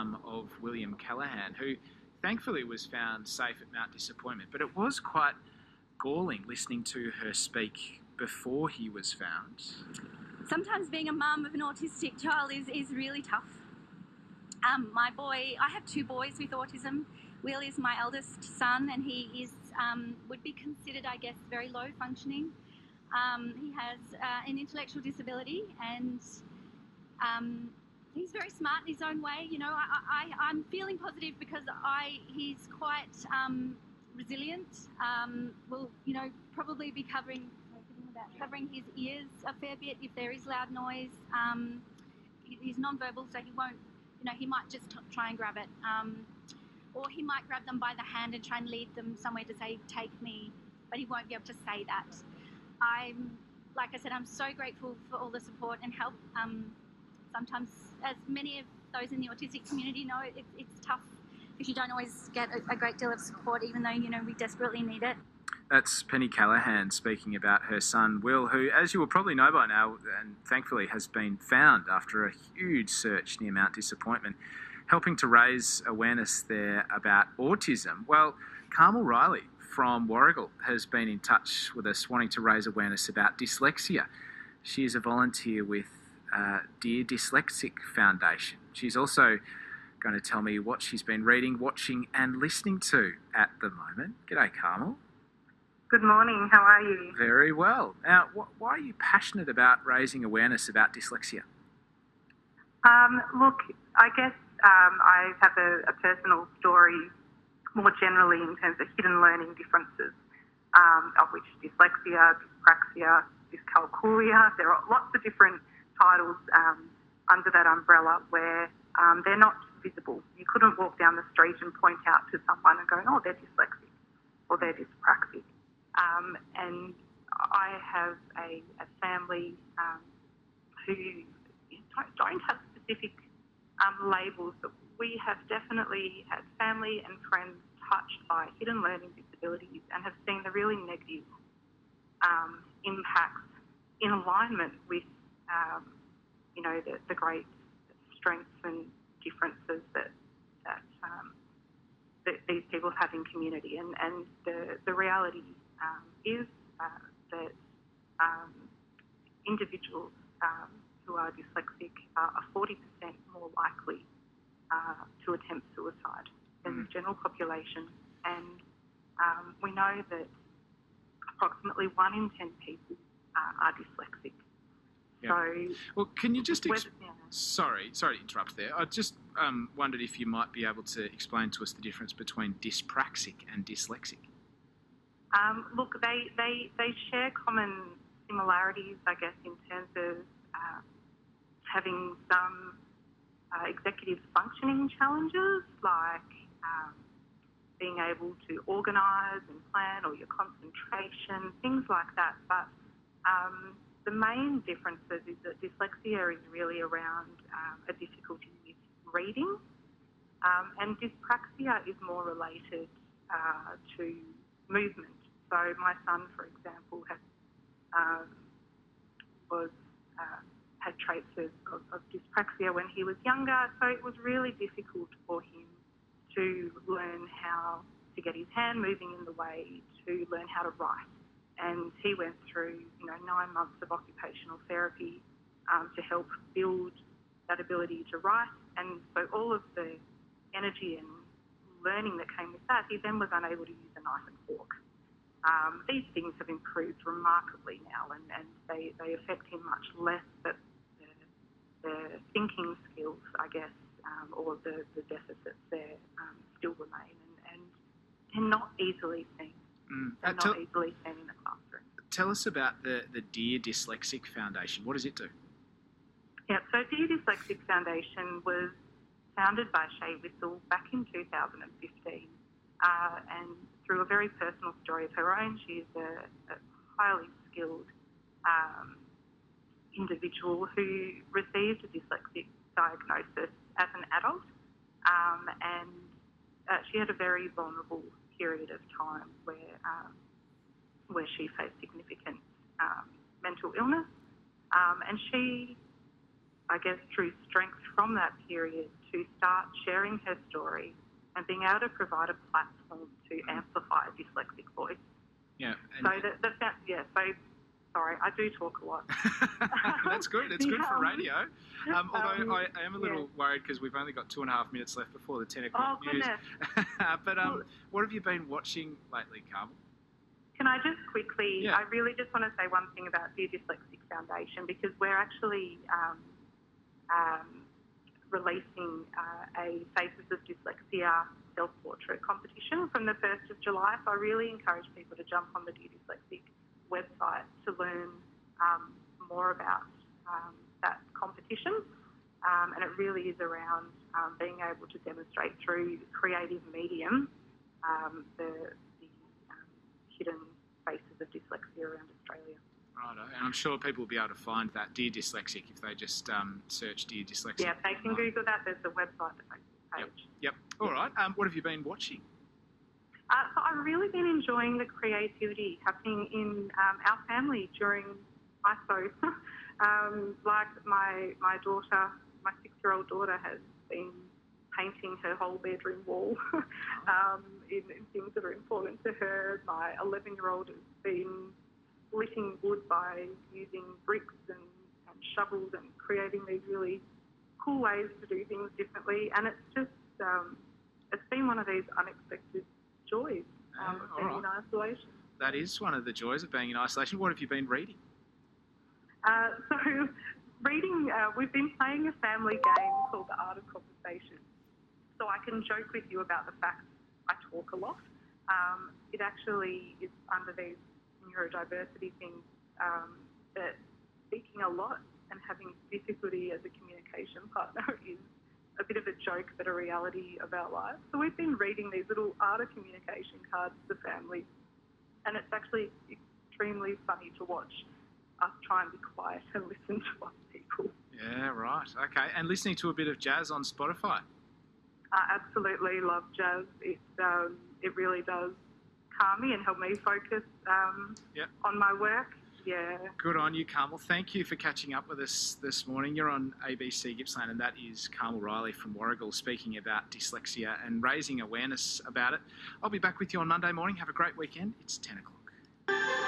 um, of William Callaghan, who thankfully was found safe at Mount Disappointment. But it was quite galling listening to her speak before he was found. Sometimes being a mum of an autistic child is, is really tough. Um, my boy, I have two boys with autism. Will is my eldest son, and he is um, would be considered, I guess, very low functioning. Um, he has uh, an intellectual disability, and um, he's very smart in his own way. You know, I, I, am feeling positive because I he's quite um, resilient. Um, will you know probably be covering covering his ears a fair bit if there is loud noise. Um, he's non-verbal, so he won't. You know, he might just try and grab it, um, or he might grab them by the hand and try and lead them somewhere to say, "Take me," but he won't be able to say that. I'm, like I said, I'm so grateful for all the support and help. Um, sometimes, as many of those in the autistic community know, it, it's tough if you don't always get a, a great deal of support, even though you know we desperately need it. That's Penny Callaghan speaking about her son Will, who, as you will probably know by now, and thankfully has been found after a huge search near Mount Disappointment, helping to raise awareness there about autism. Well, Carmel Riley from Warragul has been in touch with us wanting to raise awareness about dyslexia. She is a volunteer with uh, Dear Dyslexic Foundation. She's also going to tell me what she's been reading, watching, and listening to at the moment. G'day, Carmel. Good morning. How are you? Very well. Now, wh- why are you passionate about raising awareness about dyslexia? Um, look, I guess um, I have a, a, personal story more generally in terms of hidden learning differences, um, of which dyslexia, dyspraxia, dyscalculia, there are lots of different titles um, under that umbrella where um, they're not visible. You couldn't walk down the street and point out to someone and go, oh, they're dyslexic or they're dyspraxic. Um, and I have a, a family um, who don't, have specific um, labels, but we have definitely had family and friends touched by hidden learning disabilities and have seen the really negative um, impacts in alignment with, um, you know, the, the, great strengths and differences that, that, um, that these people have in community. And, and the, the reality um, is uh, that um, individuals um, who are dyslexic are 40% more likely uh, to attempt suicide than mm. the general population. And um, we know that approximately one in 10 people uh, are dyslexic. Yeah. So, well, can you just ex- yeah. sorry, sorry to interrupt there. I just um, wondered if you might be able to explain to us the difference between dyspraxic and dyslexic. Um, look, they, they, they share common similarities, I guess, in terms of uh, having some uh, executive functioning challenges like um, being able to organise and plan or your concentration, things like that. But um, the main differences is that dyslexia is really around um, a difficulty with reading, um, and dyspraxia is more related uh, to movement so my son, for example, had um, was uh, had traits of, of, of, dyspraxia when he was younger. So it was really difficult for him to learn how to get his hand moving in the way to learn how to write. And he went through, you know, nine months of occupational therapy um, to help build that ability to write. And so all of the energy and learning that came with that, he then was unable to use a knife and fork. Um, these things have improved remarkably now and, and they, they affect him much less, but the, the thinking skills, I guess, um, or the, the deficits there um, still remain and, and they're not easily seen. Mm. They're uh, not tell, easily seen in the classroom. Tell us about the, the Dear Dyslexic Foundation. What does it do? Yeah, so Dear Dyslexic Foundation was founded by Shae Wissell back in 2015 uh, and through a very personal story of her own. She is a, a highly skilled um, individual who received a dyslexic diagnosis as an adult, um, and uh, she had a very vulnerable period of time where um, where she faced significant um, mental illness, um, and she, I guess, drew strength from that period to start sharing her story and being able to provide a platform to amplify a dyslexic voice. Yeah. So the, the fa- yeah, so sorry, I do talk a lot. That's good. It's good for Um, radio. Um, although um, I, I am a little yeah. worried because we've only got two and a half minutes left before the 10 Oh o'clock news. goodness. but um, what have you been watching lately, Carmel? Can I just quickly, Yeah. I really just want to say one thing about the Dyslexic Foundation because we're actually um, um, releasing uh, a Faces of Dyslexia self-portrait competition from the 1st of July. So I really encourage people to jump on the Dear Dyslexic website to learn um, more about um, that competition. Um, and it really is around um, being able to demonstrate through creative medium um, the, hidden faces of dyslexia around Australia. Righto. And I'm sure people will be able to find that Dear Dyslexic if they just um, search Dear Dyslexic. Yeah, they can. Google that. There's a website, the Facebook page. Yep. All right. Um, what have you been watching? Uh, so I've really been enjoying the creativity happening in um, our family during ISO. um, like my my daughter, my six-year-old daughter has been painting her whole bedroom wall um, in, in things that are important to her. My 11-year-old has been splitting wood by using bricks and, and shovels and creating these really cool ways to do things differently. And it's just um, it's been one of these unexpected joys um, of being all in isolation. That is one of the joys of being in isolation. What have you been reading? Uh, so, reading, uh, we've been playing a family game called The Art of Conversation. So, I can joke with you about the fact I talk a lot. Um, it actually is under these neurodiversity things um, that speaking a lot and having difficulty as a communication partner is a bit of a joke but a reality of our lives. So, we've been reading these little art of communication cards to family, and it's actually extremely funny to watch us try and be quiet and listen to other people. Yeah, right. Okay. And listening to a bit of jazz on Spotify. I absolutely love jazz. It um, it really does calm me and help me focus um, Yep. on my work. Yeah. Good on you, Carmel. Thank you for catching up with us this morning. You're on ABC Gippsland, and that is Carmel Riley from Warragul speaking about dyslexia and raising awareness about it. I'll be back with you on Monday morning. Have a great weekend. It's 10 o'clock.